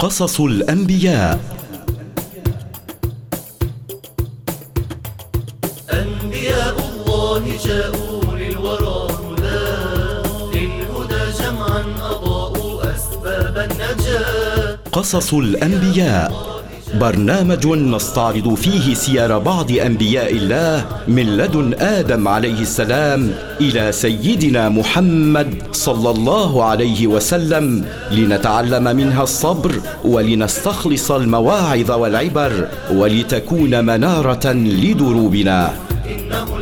قصص الأنبياء. أنبياء الله جاءوا للورى هدى للهدى جمعا أضاءوا أسباب النجاة. قصص الأنبياء. برنامج نستعرض فيه سير بعض أنبياء الله من لدن آدم عليه السلام إلى سيدنا محمد صلى الله عليه وسلم لنتعلم منها الصبر ولنستخلص المواعظ والعبر ولتكون منارة لدروبنا. إنه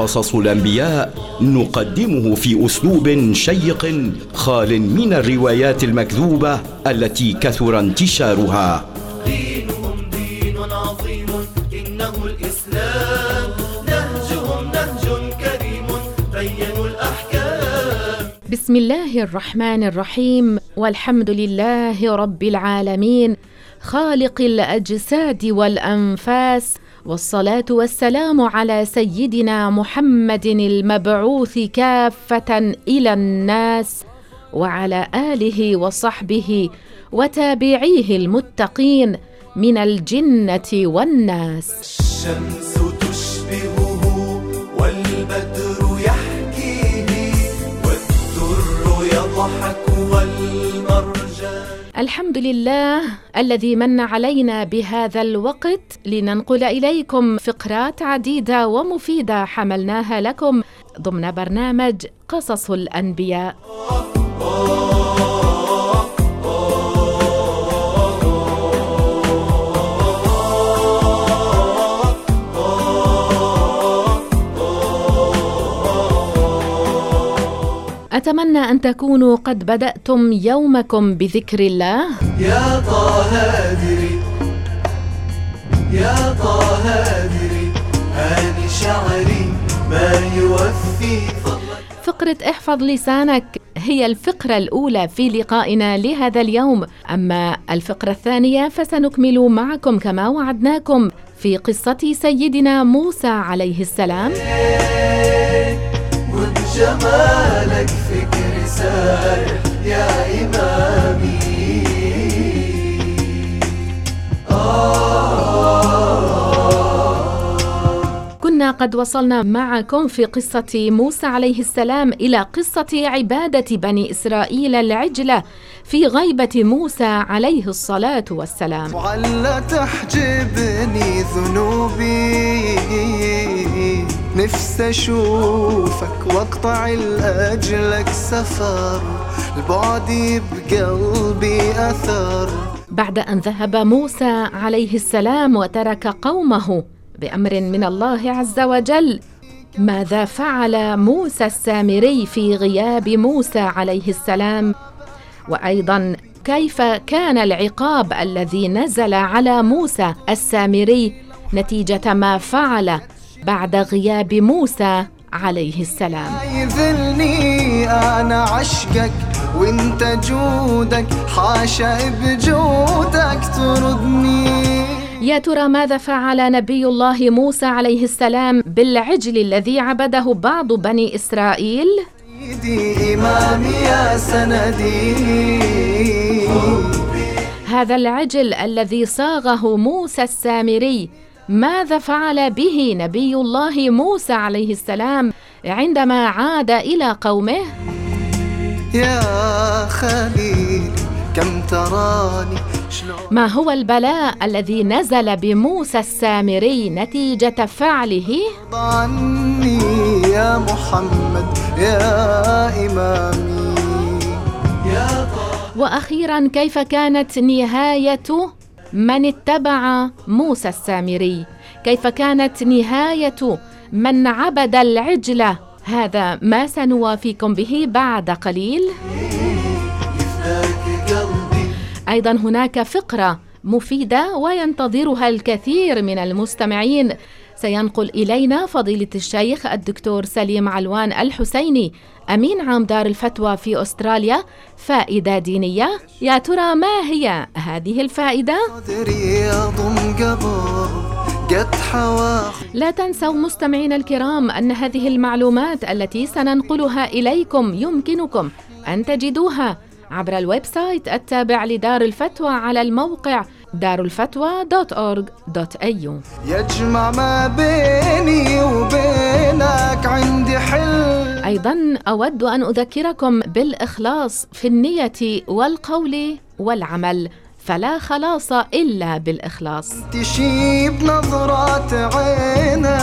قصص الأنبياء نقدمه في أسلوب شيق خال من الروايات المكذوبة التي كثر انتشارها. دينهم دين عظيم إنه الإسلام. نهجهم نهج كريم بينوا الأحكام. بسم الله الرحمن الرحيم. والحمد لله رب العالمين. خالق الأجساد والأنفاس. والصلاة والسلام على سيدنا محمد المبعوث كافة إلى الناس وعلى آله وصحبه وتابعيه المتقين من الجنة والناس. الشمس الحمد لله الذي من علينا بهذا الوقت لننقل إليكم فقرات عديدة ومفيدة حملناها لكم ضمن برنامج قصص الأنبياء. أتمنى أن تكونوا قد بدأتم يومكم بذكر الله. يا طه أدري يا طه أدري هاني شعري ما يوفي فضلك. فقرة احفظ لسانك هي الفقرة الأولى في لقائنا لهذا اليوم، أما الفقرة الثانية فسنكمل معكم كما وعدناكم في قصة سيدنا موسى عليه السلام. وبجمالك فكري سارح يا إمامي. كنا قد وصلنا معكم في قصة موسى عليه السلام إلى قصة عبادة بني إسرائيل العجلة في غيبة موسى عليه الصلاة والسلام. وعلى تحجبني ذنوبي؟ نفسي أشوفك واقطع لاجلك سفر. البعد بقلبي أثر. بعد أن ذهب موسى عليه السلام وترك قومه بأمر من الله عز وجل ماذا فعل موسى السامري في غياب موسى عليه السلام؟ وأيضا كيف كان العقاب الذي نزل على موسى السامري نتيجة ما فعل بعد غياب موسى عليه السلام. يذلني أنا عشقك وإنت جودك حاشا بجودك تردني. يا ترى ماذا فعل نبي الله موسى عليه السلام بالعجل الذي عبده بعض بني إسرائيل؟ سيدي امامي يا سندي. هذا العجل الذي صاغه موسى السامري ماذا فعل به نبي الله موسى عليه السلام عندما عاد إلى قومه؟ يا خليل كم تراني؟ ما هو البلاء الذي نزل بموسى السامري نتيجة فعله؟ عني يا محمد يا إمامي. يا وأخيرا كيف كانت نهاية من اتبع موسى السامري. كيف كانت نهاية من عبد العجلة؟ هذا ما سنوافيكم به بعد قليل. أيضا هناك فقرة مفيدة وينتظرها الكثير من المستمعين. سينقل إلينا فضيلة الشيخ الدكتور سليم علوان الحسيني أمين عام دار الفتوى في أستراليا. فائدة دينية. يا ترى ما هي هذه حوا لا تنسوا مستمعينا الكرام أن هذه المعلومات التي سننقلها إليكم يمكنكم أن تجدوها عبر ال website التابع لدار الفتوى على الموقع دار الفتوى .org.au يجمع ما بيني وبينك عندي حل أيضا أود أن أذكركم بالإخلاص في النية والقول والعمل فلا خلاص إلا بالإخلاص. تشيب نظرات عينك.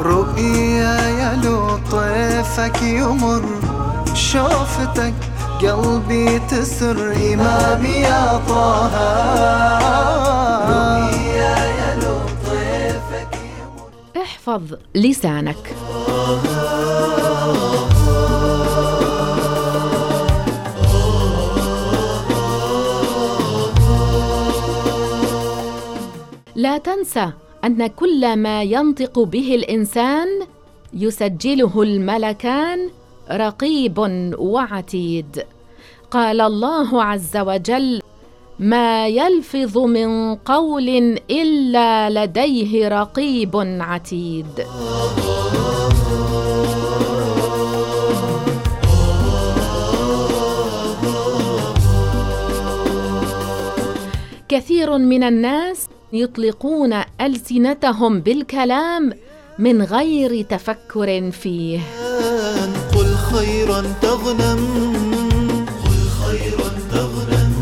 رؤيا يا لطيفك يمر شوفتك قلبي تسر إمامي يا طه. احفظ لسانك. لا تنسى أن كل ما ينطق به الإنسان يسجله الملكان رقيب وعتيد. قال الله عز وجل ما يلفظ من قول إلا لديه رقيب عتيد. كثير من الناس يطلقون ألسنتهم بالكلام من غير تفكر فيه. قل خيرا تغنم. قل خيرا تغنم.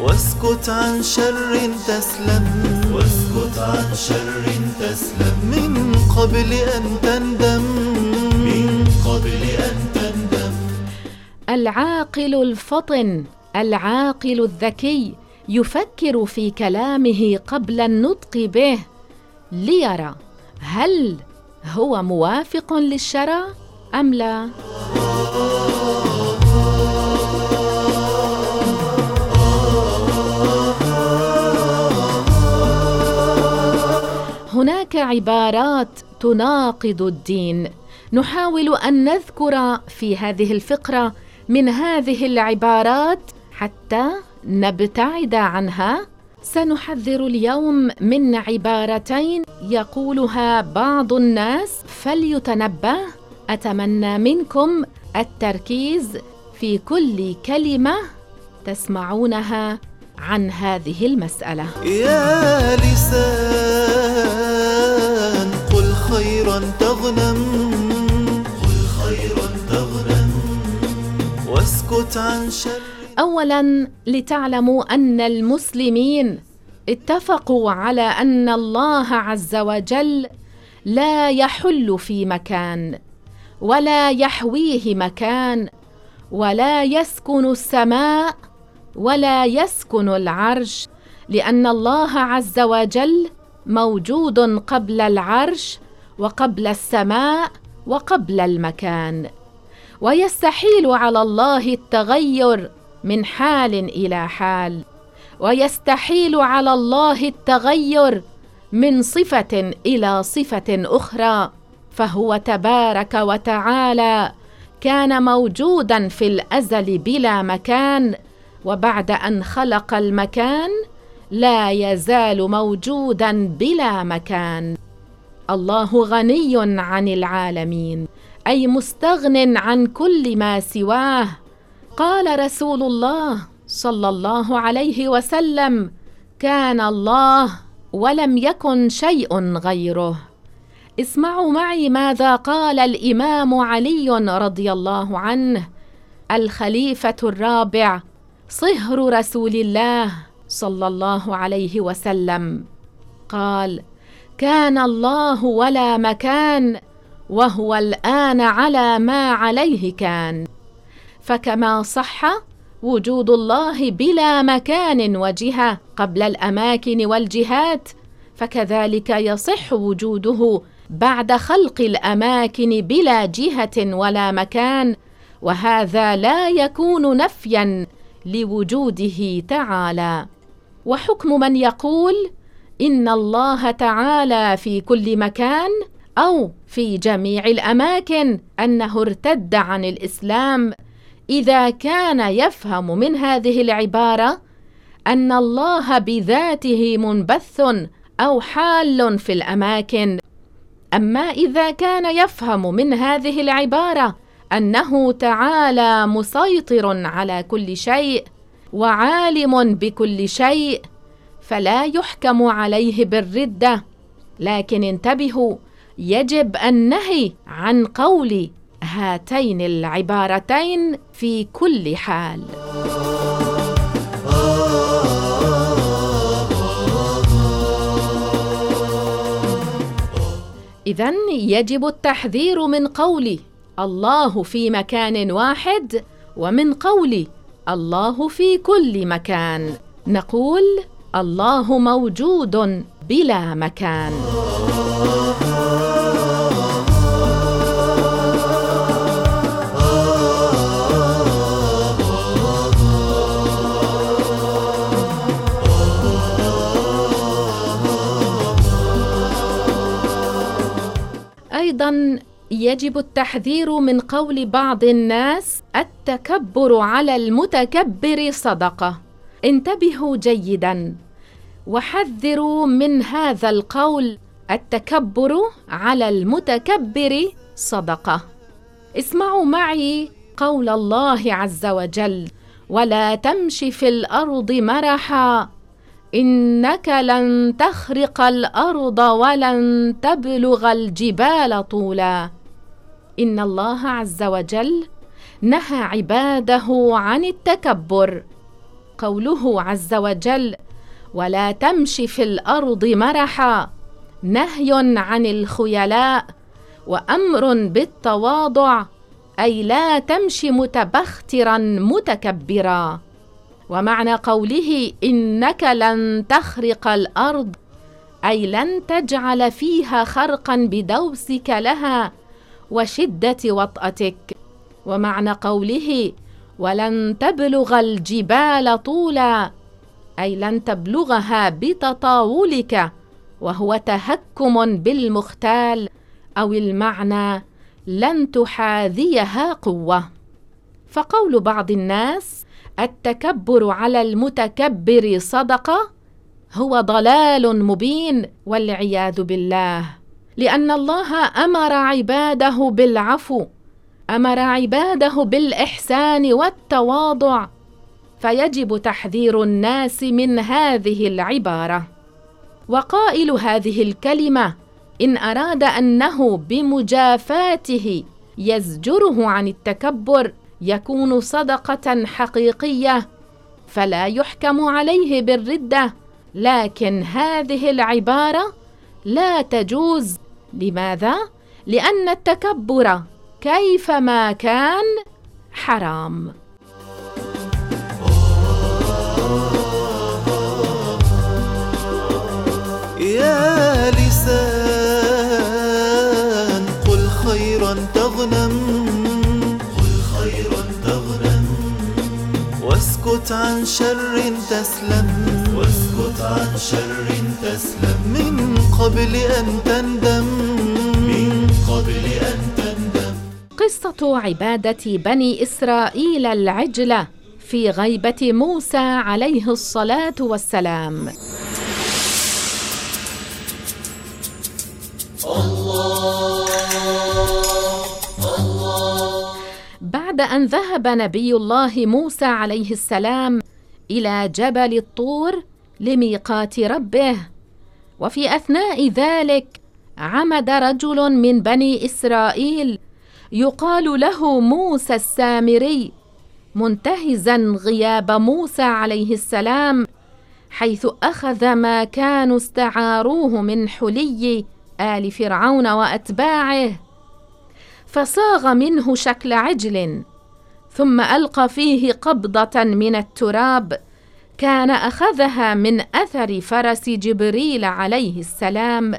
واسكت عن شر تسلم. واسكت عن شر تسلم. من قبل أن تندم. من قبل أن تندم. العاقل الفطن العاقل الذكي يفكر في كلامه قبل النطق به ليرى هل هو موافق للشرع أم لا؟ هناك عبارات تناقض الدين. نحاول أن نذكر في هذه الفقرة من هذه العبارات حتى نبتعد عنها. سنحذر اليوم من عبارتين يقولها بعض الناس فليتنبه أتمنى منكم التركيز في كل كلمة تسمعونها عن هذه المسألة. يا لسان قل خيرا تغنم. قل خيرا تغنم. واسكت عن شر. اولا لتعلموا أن المسلمين اتفقوا على أن الله عز وجل لا يحل في مكان. ولا يحويه مكان ولا يسكن السماء ولا يسكن العرش لأن الله عز وجل موجود قبل العرش وقبل السماء وقبل المكان. ويستحيل على الله التغير من حال إلى حال. ويستحيل على الله التغير من صفة إلى صفة أخرى. فهو تبارك وتعالى كان موجودا في الأزل بلا مكان وبعد أن خلق المكان لا يزال موجودا بلا مكان. الله غني عن العالمين أي مستغن عن كل ما سواه. قال رسول الله صلى الله عليه وسلم كان الله ولم يكن شيء غيره. اسمعوا معي ماذا قال الإمام علي رضي الله عنه الخليفة الرابع صهر رسول الله صلى الله عليه وسلم. قال كان الله ولا مكان وهو الآن على ما عليه كان. فكما صح وجود الله بلا مكان وجهة قبل الأماكن والجهات فكذلك يصح وجوده بعد خلق الأماكن بلا جهة ولا مكان وهذا لا يكون نفيا لوجوده تعالى. وحكم من يقول إن الله تعالى في كل مكان أو في جميع الأماكن أنه ارتد عن الإسلام. إذا كان يفهم من هذه العبارة أن الله بذاته منبث أو حال في الأماكن أما إذا كان يفهم من هذه العبارة أنه تعالى مسيطر على كل شيء وعالم بكل شيء فلا يحكم عليه بالردة. لكن انتبهوا يجب النهي عن قول هاتين العبارتين في كل حال. اذا يجب التحذير من قول الله في مكان واحد ومن قول الله في كل مكان نقول الله موجود بلا مكان أيضا يجب التحذير من قول بعض الناس التكبر على المتكبر صدقة. انتبهوا جيدا. وحذروا من هذا القول التكبر على المتكبر صدقة. اسمعوا معي قول الله عز وجل ولا تمش في الأرض مرحا إنك لن تخرق الأرض ولن تبلغ الجبال طولا. إن الله عز وجل نهى عباده عن التكبر. قوله عز وجل ولا تمش في الأرض مرحا نهي عن الخيلاء وأمر بالتواضع أي لا تمش متبخترا متكبرا. ومعنى قوله إنك لن تخرق الأرض أي لن تجعل فيها خرقا بدوسك لها وشدة وطأتك. ومعنى قوله ولن تبلغ الجبال طولا أي لن تبلغها بتطاولك وهو تهكم بالمختال أو المعنى لن تحاذيها قوة. فقول بعض الناس التكبر على المتكبر صدقة هو ضلال مبين والعياذ بالله. لأن الله أمر عباده بالعفو أمر عباده بالإحسان والتواضع فيجب تحذير الناس من هذه العبارة. وقائل هذه الكلمة إن أراد أنه بمجافاته يزجره عن التكبر يكون صدقة حقيقية فلا يحكم عليه بالردة. لكن هذه العبارة لا تجوز. لماذا؟ لأن التكبر كيفما كان حرام. يا لسان قل خيرا تغنم. واسكت عن شر تسلم. واسكت عن شر تسلم. من قبل أن تندم. من قبل أن تندم. قصة عبادة بني إسرائيل العجله في غيبة موسى عليه الصلاة والسلام. بعد أن ذهب نبي الله موسى عليه السلام إلى جبل الطور لميقات ربه. وفي أثناء ذلك عمد رجل من بني إسرائيل يقال له موسى السامري منتهزا غياب موسى عليه السلام حيث أخذ ما كانوا استعاروه من حلي آل فرعون وأتباعه. فصاغ منه شكل عجل ثم ألقى فيه قبضة من التراب. كان أخذها من أثر فرس جبريل عليه السلام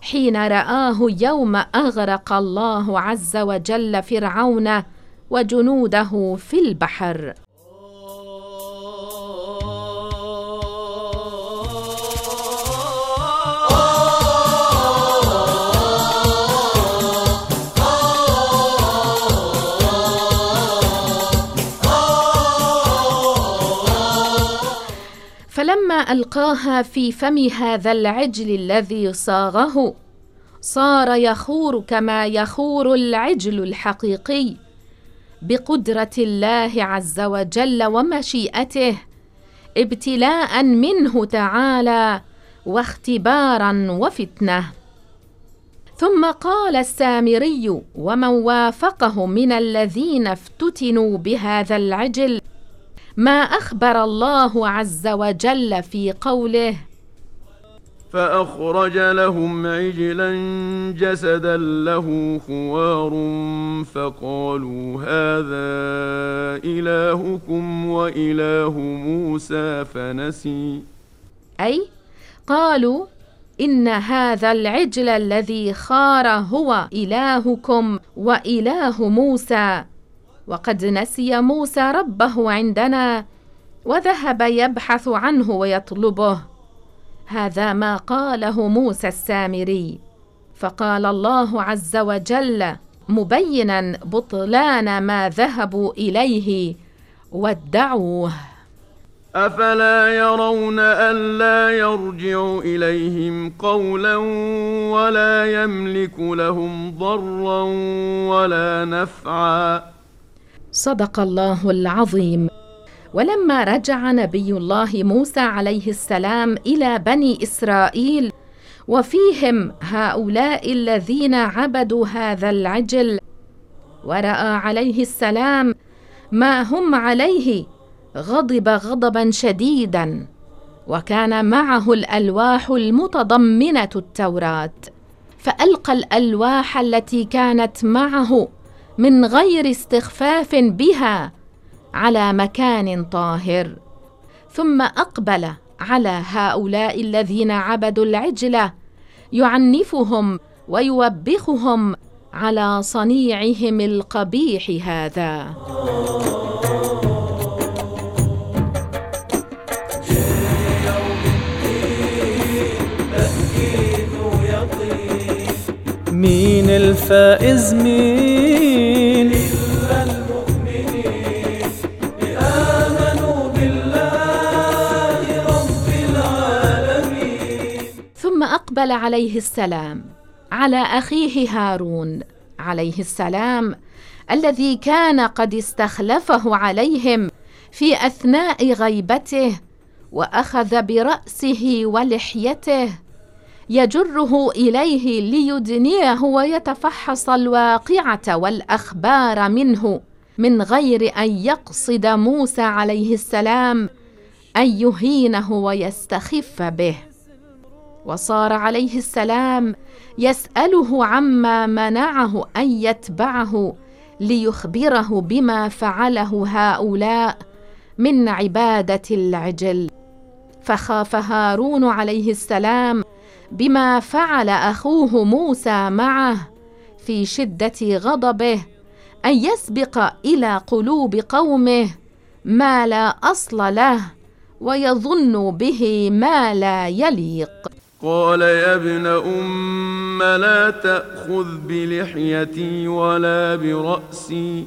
حين رآه يوم أغرق الله عز وجل فرعون وجنوده في البحر. فلما ألقاها في فم هذا العجل الذي صاغه صار يخور كما يخور العجل الحقيقي. بقدرة الله عز وجل ومشيئته ابتلاء منه تعالى واختبارا وفتنة. ثم قال السامري ومن وافقه من الذين افتتنوا بهذا العجل ما أخبر الله عز وجل في قوله فأخرج لهم عجلا جسدا له خوار فقالوا هذا إلهكم وإله موسى فنسي. أي قالوا إن هذا العجل الذي خار هو إلهكم وإله موسى وقد نسي موسى ربه عندنا وذهب يبحث عنه ويطلبه. هذا ما قاله موسى السامري. فقال الله عز وجل مبينا بطلان ما ذهبوا إليه وادعوه. أفلا يرون ألا يرجع إليهم قولا ولا يملك لهم ضرا ولا نفعا. صدق الله العظيم. ولما رجع نبي الله موسى عليه السلام إلى بني إسرائيل وفيهم هؤلاء الذين عبدوا هذا العجل ورأى عليه السلام ما هم عليه غضب غضبا شديدا وكان معه الألواح المتضمنة التوراة. فألقى الألواح التي كانت معه من غير استخفاف بها على مكان طاهر. ثم أقبل على هؤلاء الذين عبدوا العجله يعنفهم ويوبخهم على صنيعهم القبيح هذا. مين الفائز مين؟ ثم أقبل عليه السلام. على أخيه هارون عليه السلام الذي كان قد استخلفه عليهم في أثناء غيبته وأخذ برأسه ولحيته. يجره إليه ليدنيه ويتفحص الواقعة والأخبار منه من غير أن يقصد موسى عليه السلام أن يهينه ويستخف به. وصار عليه السلام يسأله عما منعه أن يتبعه ليخبره بما فعله هؤلاء من عبادة العجل. فخاف هارون عليه السلام بما فعل أخوه موسى معه في شدة غضبه أن يسبق إلى قلوب قومه ما لا أصل له ويظن به ما لا يليق. قال يا ابن أم لا تأخذ بلحيتي ولا برأسي.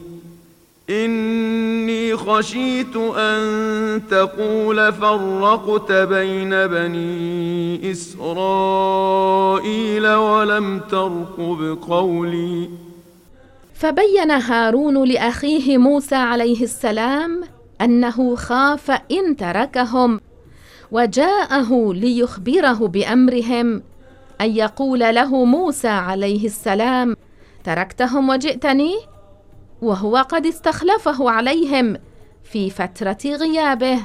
إني خشيت أن تقول فرقت بين بني إسرائيل ولم ترقب قولي فبين هارون لأخيه موسى عليه السلام أنه خاف إن تركهم وجاءه ليخبره بأمرهم أن يقول له موسى عليه السلام تركتهم وجئتني؟ وهو قد استخلفه عليهم في فترة غيابه.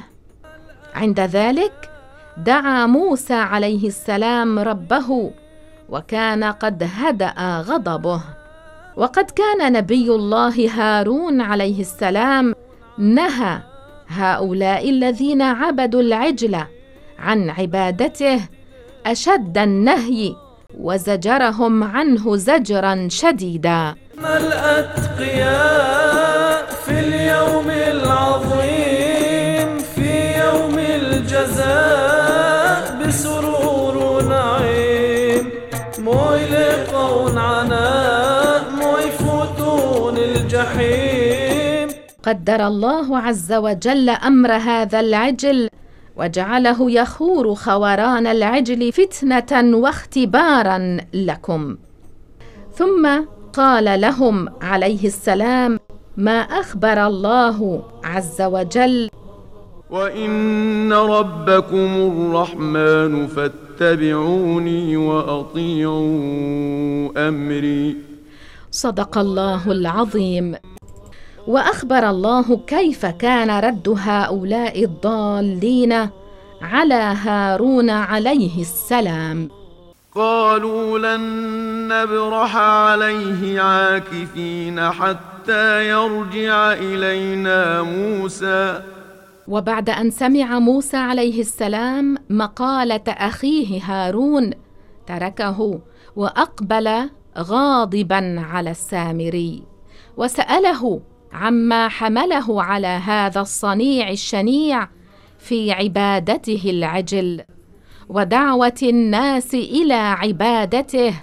عند ذلك دعا موسى عليه السلام ربه وكان قد هدأ غضبه. وقد كان نبي الله هارون عليه السلام نهى هؤلاء الذين عبدوا العجل عن عبادته أشد النهي وزجرهم عنه زجرا شديدا. ما الأتقياء في اليوم العظيم في يوم الجزاء بسرور ونعيم مو يلقون عناء مو يفوتون الجحيم. قدر الله عز وجل أمر هذا العجل وجعله يخور خوران العجل فتنة واختبارا لكم. ثم قال لهم عليه السلام ما أخبر الله عز وجل؟ وإن ربكم الرحمن فاتبعوني وأطيعوا أمري. صدق الله العظيم. وأخبر الله كيف كان رد هؤلاء الضالين على هارون عليه السلام. قالوا لن نبرح عليه عاكفين حتى يرجع إلينا موسى. وبعد أن سمع موسى عليه السلام مقالة أخيه هارون تركه وأقبل غاضبا على السامري وسأله عما حمله على هذا الصنيع الشنيع في عبادته العجل. ودعوة الناس إلى عبادته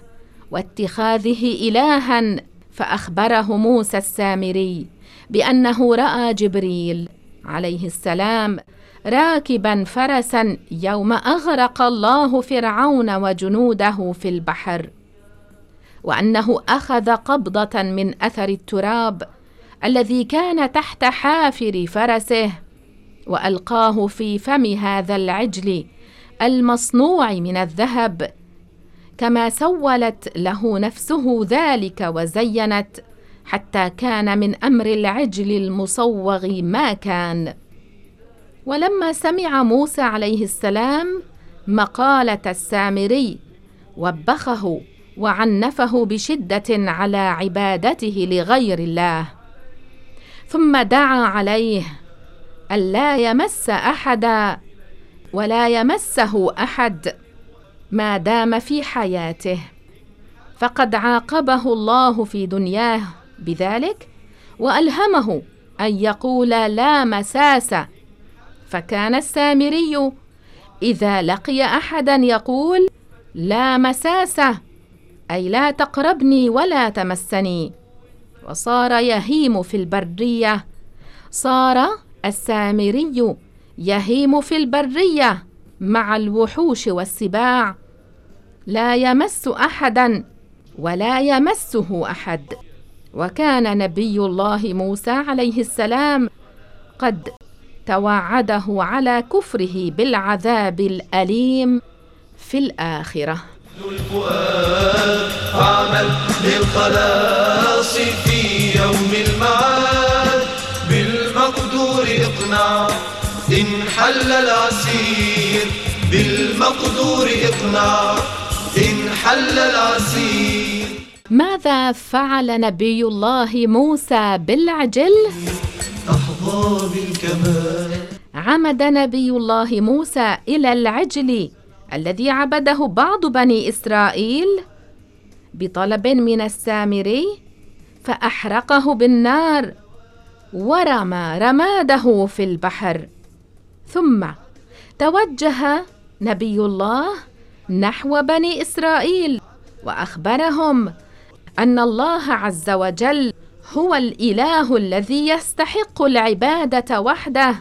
واتخاذه إلها فأخبره موسى السامري بأنه رأى جبريل عليه السلام راكبا فرسا يوم أغرق الله فرعون وجنوده في البحر وأنه أخذ قبضة من أثر التراب الذي كان تحت حافر فرسه وألقاه في فم هذا العجل المصنوع من الذهب. كما سولت له نفسه ذلك وزينت حتى كان من أمر العجل المصوغ ما كان. ولما سمع موسى عليه السلام مقالة السامري وبخه وعنفه بشدة على عبادته لغير الله. ثم دعا عليه الا يمس أحدا ولا يمسه أحد ما دام في حياته. فقد عاقبه الله في دنياه بذلك وألهمه أن يقول لا مساس. فكان السامري إذا لقي أحدا يقول لا مساس أي لا تقربني ولا تمسني. وصار يهيم في البرية. صار السامري يهيم في البرية مع الوحوش والسباع. لا يمس أحدا ولا يمسه أحد. وكان نبي الله موسى عليه السلام قد توعده على كفره بالعذاب الأليم في الآخرة. الفؤاد فاعمل للخلاص في يوم المعاد. بالمقدور اقنع حل العسير بالمقدور اقنع إن حل العسير ماذا فعل نبي الله موسى بالعجل؟ أحظى بالكمال. عمد نبي الله موسى إلى العجل الذي عبده بعض بني إسرائيل بطلب من السامري فأحرقه بالنار ورمى رماده في البحر. ثم توجه نبي الله نحو بني إسرائيل وأخبرهم أن الله عز وجل هو الإله الذي يستحق العبادة وحده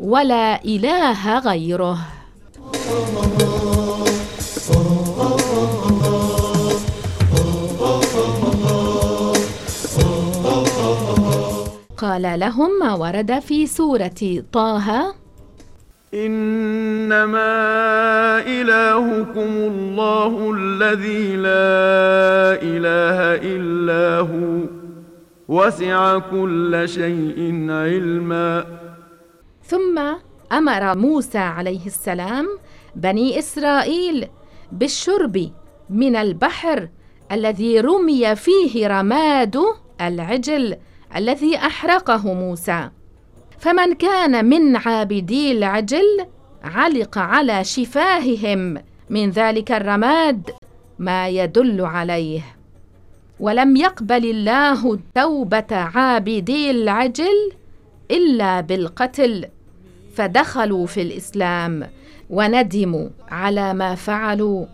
ولا إله غيره. قال لهم ما ورد في سورة طه إنما إلهكم الله الذي لا إله إلا هو. وسع كل شيء علما. ثم أمر موسى عليه السلام بني إسرائيل بالشرب من البحر الذي رمي فيه رماد العجل الذي أحرقه موسى. فمن كان من عابدي العجل علق على شفاههم. من ذلك الرماد ما يدل عليه. ولم يقبل الله توبه عابدي العجل إلا بالقتل فدخلوا في الإسلام وندموا على ما فعلوا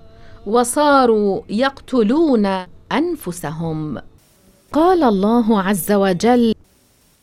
وصاروا يقتلون أنفسهم. قال الله عز وجل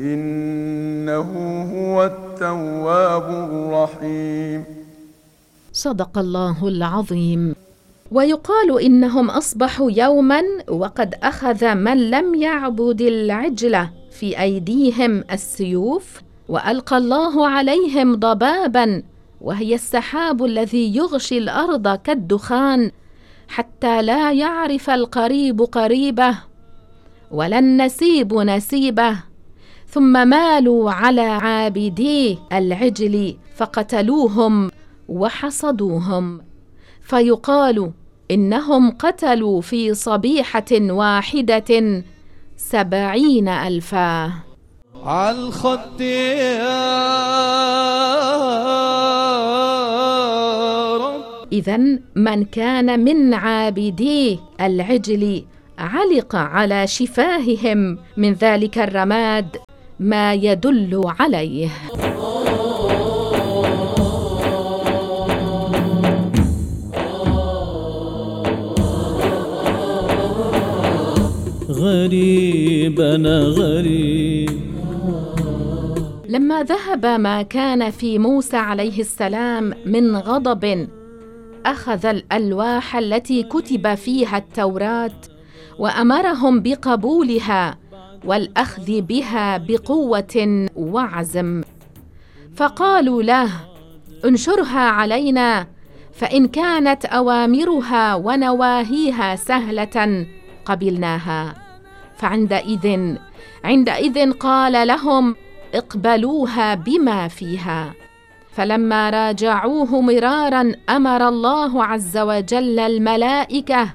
إنه هو التواب الرحيم. صدق الله العظيم. ويقال إنهم أصبحوا يوما وقد أخذ من لم يعبد العجله في أيديهم السيوف وألقى الله عليهم ضبابا وهي السحاب الذي يغشي الأرض كالدخان حتى لا يعرف القريب قريبه ولا النسيب نسيبه. ثم مالوا على عابدي العجل فقتلوهم وحصدوهم. فيقال إنهم قتلوا في صبيحة واحدة سبعين ألفا. عالخط اذا من كان من عابدي العجل علق على شفاههم. من ذلك الرماد ما يدل عليه. غريب أنا غريب. لما ذهب ما كان في موسى عليه السلام من غضب أخذ الألواح التي كتب فيها التوراة وأمرهم بقبولها والأخذ بها بقوة وعزم. فقالوا له انشرها علينا فإن كانت أوامرها ونواهيها سهلة قبلناها. فعندئذ عندئذ قال لهم اقبلوها بما فيها. فلما راجعوه مرارا أمر الله عز وجل الملائكة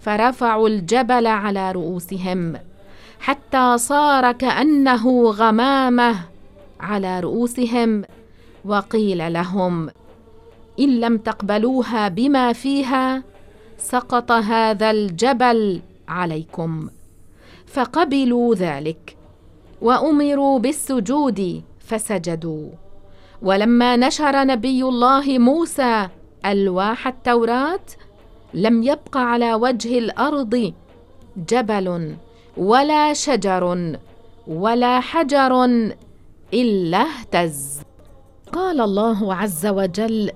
فرفعوا الجبل على رؤوسهم. حتى صار كأنه غمامة على رؤوسهم وقيل لهم إن لم تقبلوها بما فيها سقط هذا الجبل عليكم. فقبلوا ذلك وأمروا بالسجود فسجدوا. ولما نشر نبي الله موسى ألواح التوراة لم يبق على وجه الأرض جبل ولا شجر ولا حجر إلا اهتز. قال الله عز وجل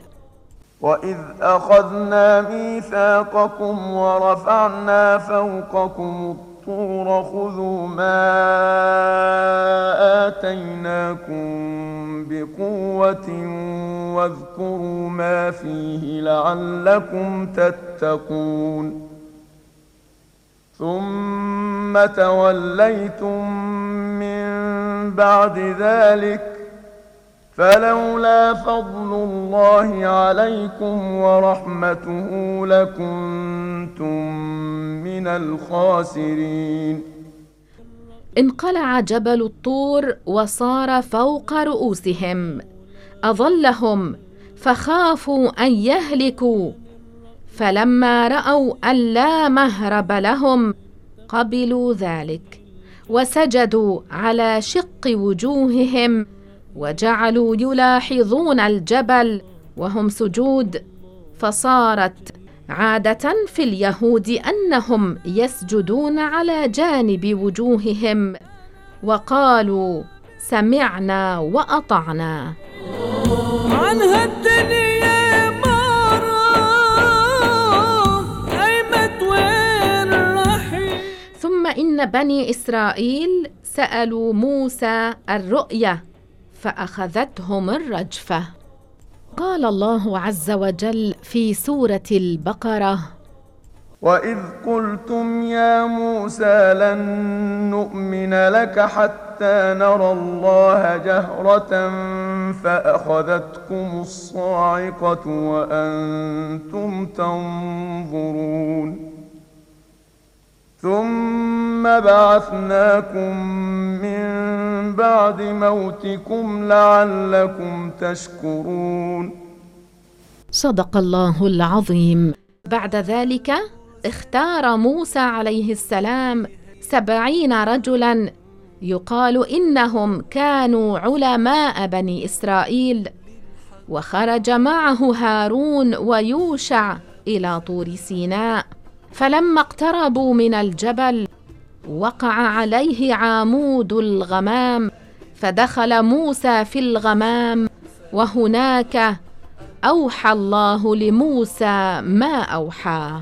واذ اخذنا ميثاقكم ورفعنا فوقكم الطور خذوا ما اتيناكم بقوه واذكروا ما فيه لعلكم تتقون. ثم توليتم من بعد ذلك فلولا فضل الله عليكم ورحمته لكنتم من الخاسرين انقلع جبل الطور وصار فوق رؤوسهم أظلهم فخافوا أن يهلكوا. فلما رأوا أن لا مهرب لهم قبلوا ذلك وسجدوا على شق وجوههم وجعلوا يلاحظون الجبل وهم سجود فصارت عادة في اليهود أنهم يسجدون على جانب وجوههم وقالوا سمعنا وأطعنا. عن هالدنيا إن بني إسرائيل سألوا موسى الرؤيه فأخذتهم الرجفة. قال الله عز وجل في سورة البقرة واذ قلتم يا موسى لن نؤمن لك حتى نرى الله جهره فاخذتكم الصاعقه وأنتم تنظرون. ثم بعثناكم من بعد موتكم لعلكم تشكرون. صدق الله العظيم. بعد ذلك اختار موسى عليه السلام سبعين رجلا يقال إنهم كانوا علماء بني إسرائيل. وخرج معه هارون ويوشع إلى طور سيناء. فلما اقتربوا من الجبل وقع عليه عامود الغمام فدخل موسى في الغمام وهناك أوحى الله لموسى ما أوحى.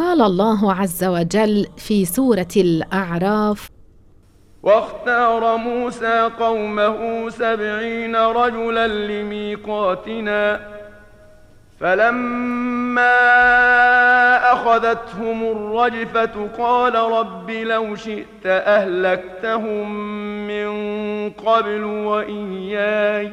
وقال الله عز وجل في سورة الأعراف واختار موسى قومه سبعين رجلا لميقاتنا فلما أخذتهم الرجفة قال رب لو شئت أهلكتهم من قبل وإياي.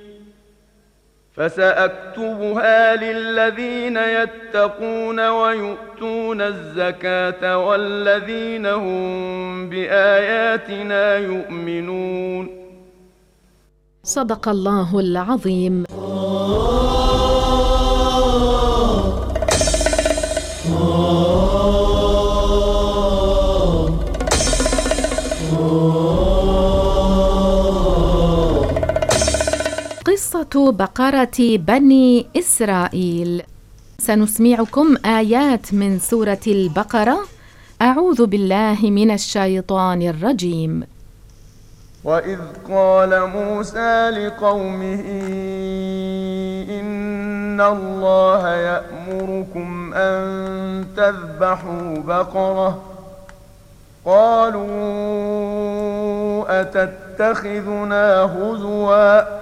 فسأكتبها للذين يتقون ويؤتون الزكاة والذين هم بآياتنا يؤمنون. صدق الله العظيم. بقرة بني إسرائيل. سنسمعكم آيات من سورة البقرة. أعوذ بالله من الشيطان الرجيم. واذ قال موسى لقومه ان الله يامركم ان تذبحوا بقره. قالوا اتتخذنا هزوا؟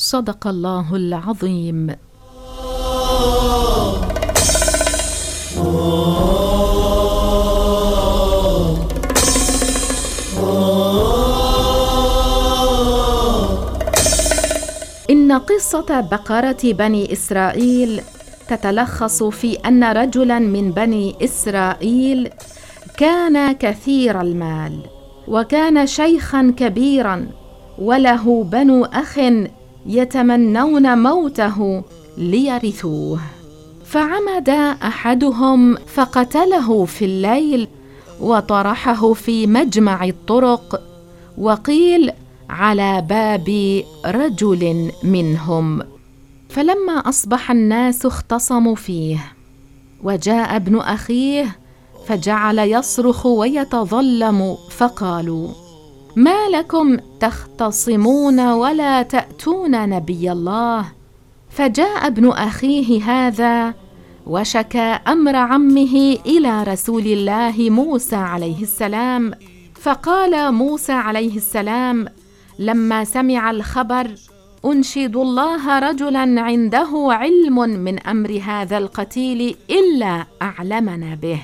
صدق الله العظيم. إن قصة بقرة بني إسرائيل تتلخص في أن رجلا من بني إسرائيل كان كثير المال وكان شيخا كبيرا وله بنو أخ يتمنون موته ليرثوه. فعمد أحدهم فقتله في الليل وطرحه في مجمع الطرق وقيل على باب رجل منهم. فلما أصبح الناس اختصموا فيه وجاء ابن أخيه فجعل يصرخ ويتظلم فقالوا ما لكم تختصمون ولا تأتون نبي الله؟ فجاء ابن أخيه هذا وشكى أمر عمه إلى رسول الله موسى عليه السلام فقال موسى عليه السلام لما سمع الخبر أنشد الله رجلا عنده علم من أمر هذا القتيل إلا أعلمنا به.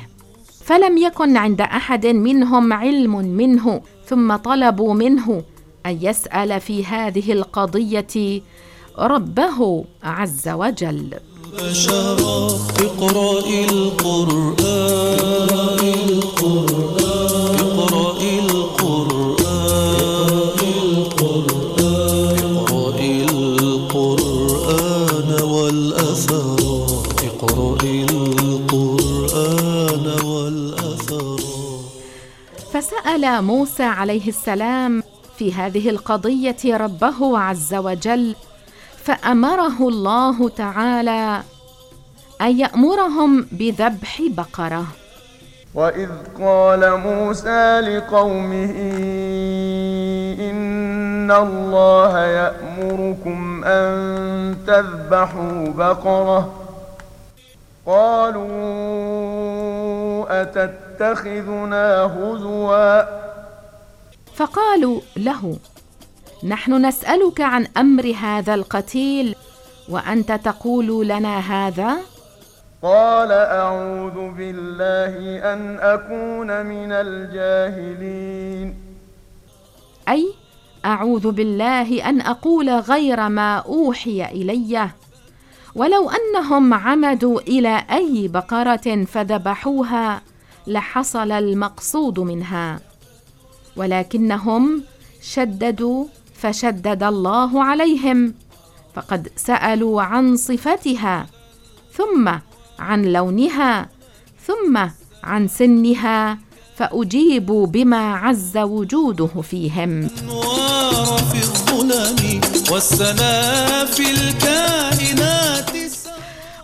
فلم يكن عند أحد منهم علم منه ثم طلبوا منه أن يسأل في هذه القضية ربه عز وجل. بشرا اقرأ القرآن. اقرأ فسال موسى عليه السلام في هذه القضية ربه عز وجل فأمره الله تعالى أن يأمرهم بذبح بقرة. وإذ قال موسى لقومه إن الله يأمركم أن تذبحوا بقرة. قالوا اتتخذنا هزوا. فقالوا له نحن نسألك عن أمر هذا القتيل وأنت تقول لنا هذا؟ قال أعوذ بالله أن أكون من الجاهلين. أي أعوذ بالله أن أقول غير ما أوحي إلي. ولو أنهم عمدوا إلى أي بقرة فذبحوها لحصل المقصود منها. ولكنهم شددوا فشدد الله عليهم فقد سألوا عن صفتها ثم عن لونها ثم عن سنها فأجيبوا بما عز وجوده فيهم. في الظلم والسنا في الكائنات.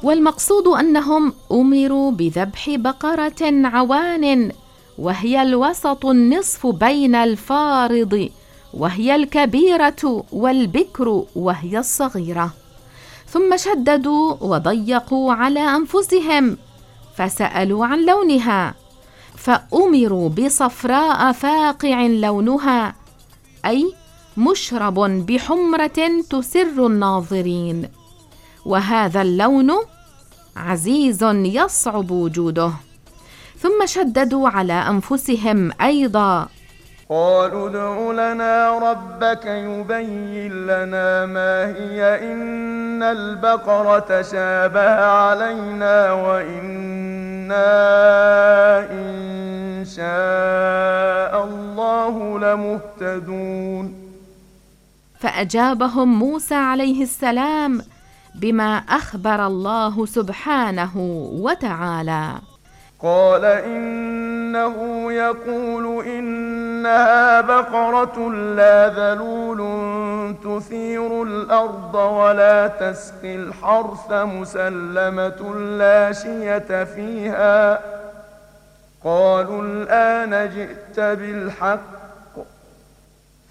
والمقصود أنهم أمروا بذبح بقرة عوان وهي الوسط النصف بين الفارض وهي الكبيرة والبكر وهي الصغيرة. ثم شددوا وضيقوا على أنفسهم فسألوا عن لونها فأمروا بصفراء فاقع لونها أي مشرب بحمرة تسر الناظرين. وهذا اللون عزيز يصعب وجوده. ثم شددوا على أنفسهم أيضا. قالوا ادع لنا ربك يبين لنا ما هي. إن البقرة شابه علينا وإنا إن شاء الله لمهتدون. فأجابهم موسى عليه السلام بما أخبر الله سبحانه وتعالى. قال إنه يقول إنها بقرة لا ذلول تثير الأرض ولا تسقي الحرث مسلمة لا شية فيها. قالوا الآن جئت بالحق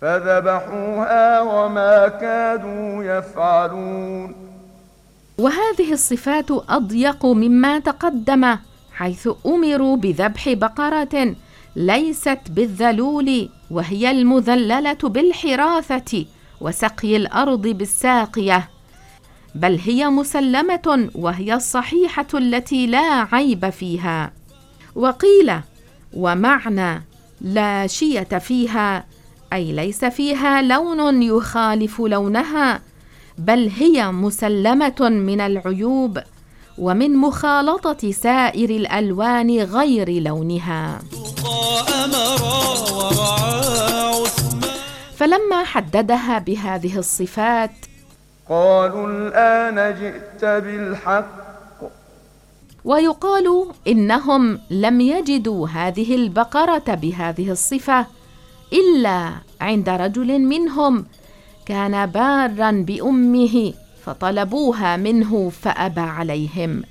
فذبحوها وما كادوا يفعلون. وهذه الصفات أضيق مما تقدم حيث أمروا بذبح بقرة ليست بالذلول وهي المذللة بالحراثة وسقي الأرض بالساقية. بل هي مسلمة وهي الصحيحة التي لا عيب فيها. وقيل ومعنى لا شية فيها أي ليس فيها لون يخالف لونها بل هي مسلمة من العيوب ومن مخالطة سائر الألوان غير لونها. فلما حددها بهذه الصفات قالوا الآن جئت بالحق. ويقال إنهم لم يجدوا هذه البقرة بهذه الصفة إلا عند رجل منهم كان بارا بأمه فطلبوها منه فأبى عليهم.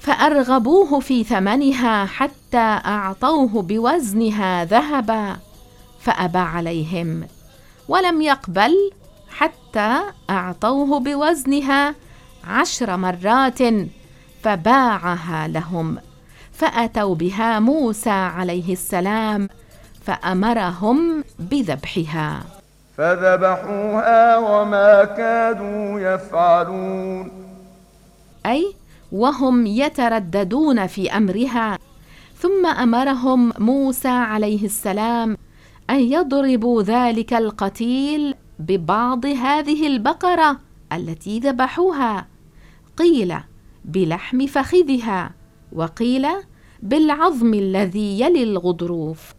فأرغبوه في ثمنها حتى أعطوه بوزنها ذهبا فأبى عليهم. ولم يقبل حتى أعطوه بوزنها عشر مرات فباعها لهم. فأتوا بها موسى عليه السلام فأمرهم بذبحها. فذبحوها وما كادوا يفعلون. أي وهم يترددون في أمرها. ثم أمرهم موسى عليه السلام أن يضربوا ذلك القتيل ببعض هذه البقرة التي ذبحوها. قيل بلحم فخذها. وقيل بالعظم الذي يلي الغضروف.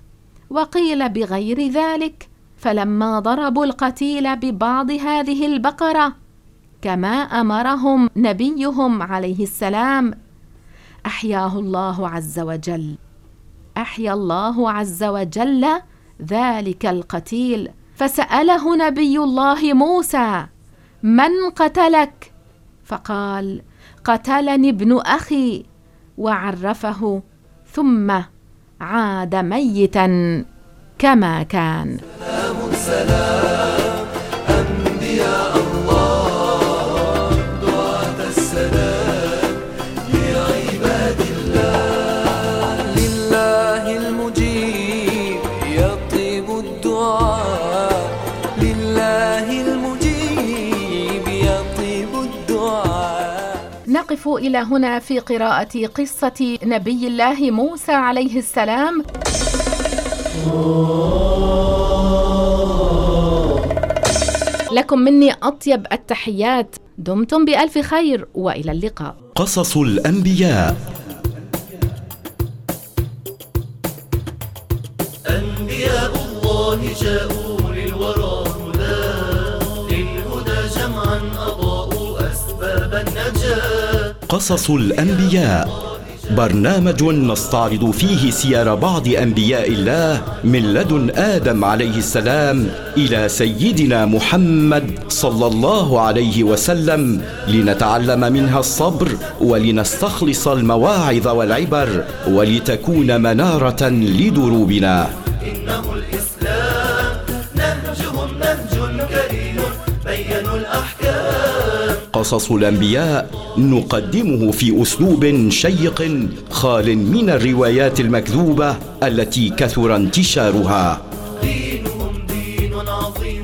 وقيل بغير ذلك فلما ضربوا القتيل ببعض هذه البقرة كما أمرهم نبيهم عليه السلام أحياه الله عز وجل. أحيا الله عز وجل ذلك القتيل. فسأله نبي الله موسى من قتلك؟ فقال قتلني ابن أخي. وعرفه ثم عاد ميتا. كما كان. سلام سلام أنبياء الله دعاة السلام لعباد الله لله المجيب يطيب الدعاء. لله المجيب يطيب الدعاء. نقف إلى هنا في قراءة قصة نبي الله موسى عليه السلام. لكم مني أطيب التحيات. دمتم بألف خير وإلى اللقاء. قصص الأنبياء. أنبياء الله جاءوا للورى هدى. للهدى جمعا أضاءوا أسباب النجاة. قصص الأنبياء. برنامج نستعرض فيه سير بعض أنبياء الله من لدن آدم عليه السلام إلى سيدنا محمد صلى الله عليه وسلم لنتعلم منها الصبر ولنستخلص المواعظ والعبر ولتكون منارة لدروبنا. انه قصص الأنبياء نقدمه في أسلوب شيق خال من الروايات المكذوبة التي كثر انتشارها. دينهم دين عظيم.